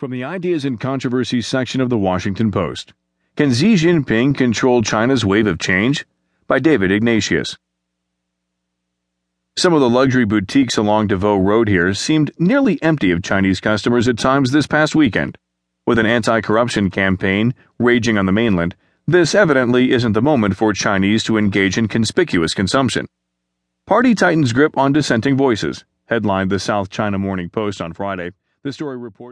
From the Ideas and Controversies section of the Washington Post Can Xi Jinping control China's wave of change? By David Ignatius. Some of the luxury boutiques along Des Voeux Road here seemed nearly empty of Chinese customers at times this past weekend. With an anti corruption campaign raging on the mainland, this evidently isn't the moment for Chinese to engage in conspicuous consumption. Party titans grip on dissenting voices, headlined the South China Morning Post on Friday. The story reported.